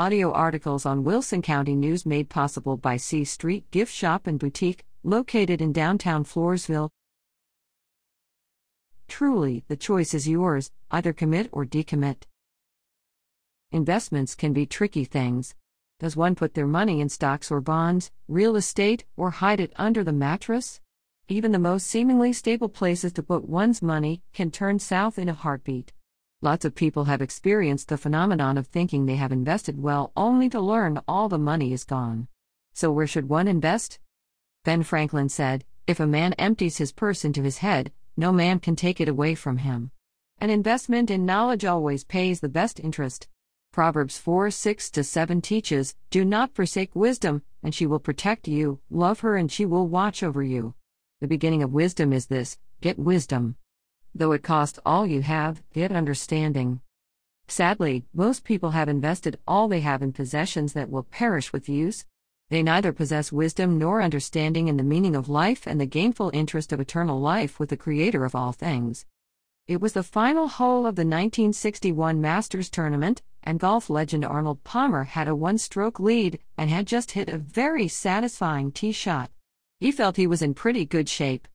Audio articles on Wilson County News made possible by C Street Gift Shop and Boutique, located in downtown Floresville. Truly, the choice is yours either commit or decommit. Investments can be tricky things. Does one put their money in stocks or bonds, real estate, or hide it under the mattress? Even the most seemingly stable places to put one's money can turn south in a heartbeat. Lots of people have experienced the phenomenon of thinking they have invested well only to learn all the money is gone. So, where should one invest? Ben Franklin said, If a man empties his purse into his head, no man can take it away from him. An investment in knowledge always pays the best interest. Proverbs 4 6 7 teaches, Do not forsake wisdom, and she will protect you, love her, and she will watch over you. The beginning of wisdom is this get wisdom. Though it costs all you have, get understanding. Sadly, most people have invested all they have in possessions that will perish with use. They neither possess wisdom nor understanding in the meaning of life and the gainful interest of eternal life with the Creator of all things. It was the final hole of the 1961 Masters tournament, and golf legend Arnold Palmer had a one stroke lead and had just hit a very satisfying tee shot. He felt he was in pretty good shape.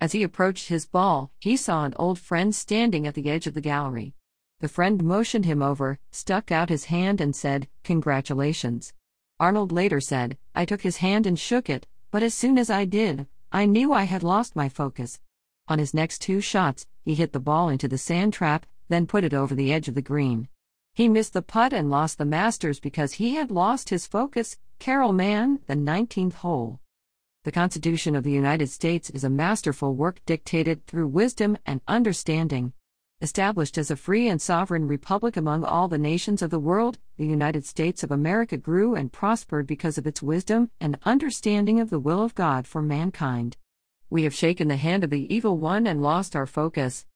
As he approached his ball, he saw an old friend standing at the edge of the gallery. The friend motioned him over, stuck out his hand, and said, Congratulations. Arnold later said, I took his hand and shook it, but as soon as I did, I knew I had lost my focus. On his next two shots, he hit the ball into the sand trap, then put it over the edge of the green. He missed the putt and lost the Masters because he had lost his focus. Carol Mann, the 19th hole. The Constitution of the United States is a masterful work dictated through wisdom and understanding. Established as a free and sovereign republic among all the nations of the world, the United States of America grew and prospered because of its wisdom and understanding of the will of God for mankind. We have shaken the hand of the evil one and lost our focus.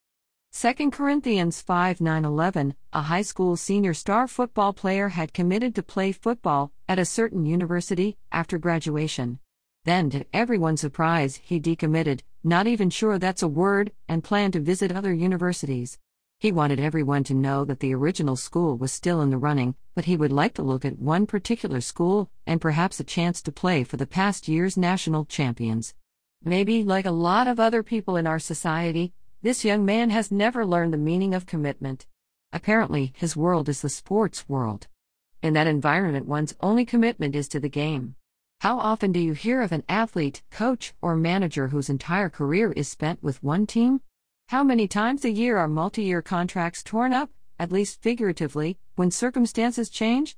2 Corinthians 5 9 11, a high school senior star football player had committed to play football at a certain university after graduation. Then, to everyone's surprise, he decommitted, not even sure that's a word, and planned to visit other universities. He wanted everyone to know that the original school was still in the running, but he would like to look at one particular school, and perhaps a chance to play for the past year's national champions. Maybe, like a lot of other people in our society, this young man has never learned the meaning of commitment. Apparently, his world is the sports world. In that environment, one's only commitment is to the game. How often do you hear of an athlete, coach, or manager whose entire career is spent with one team? How many times a year are multi year contracts torn up, at least figuratively, when circumstances change?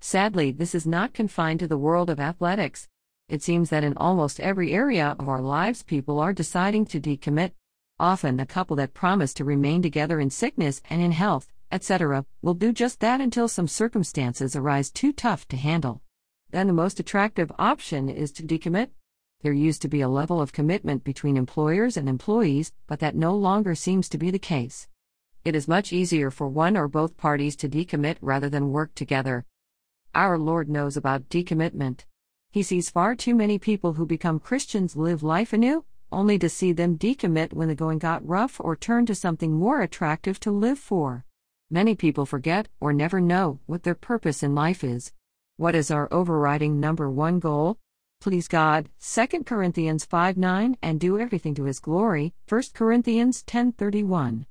Sadly, this is not confined to the world of athletics. It seems that in almost every area of our lives, people are deciding to decommit. Often, a couple that promise to remain together in sickness and in health, etc., will do just that until some circumstances arise too tough to handle then the most attractive option is to decommit. There used to be a level of commitment between employers and employees, but that no longer seems to be the case. It is much easier for one or both parties to decommit rather than work together. Our Lord knows about decommitment. He sees far too many people who become Christians live life anew, only to see them decommit when the going got rough or turn to something more attractive to live for. Many people forget or never know what their purpose in life is. What is our overriding number one goal? Please God, 2 Corinthians 5 9, and do everything to his glory, 1 Corinthians 10 31.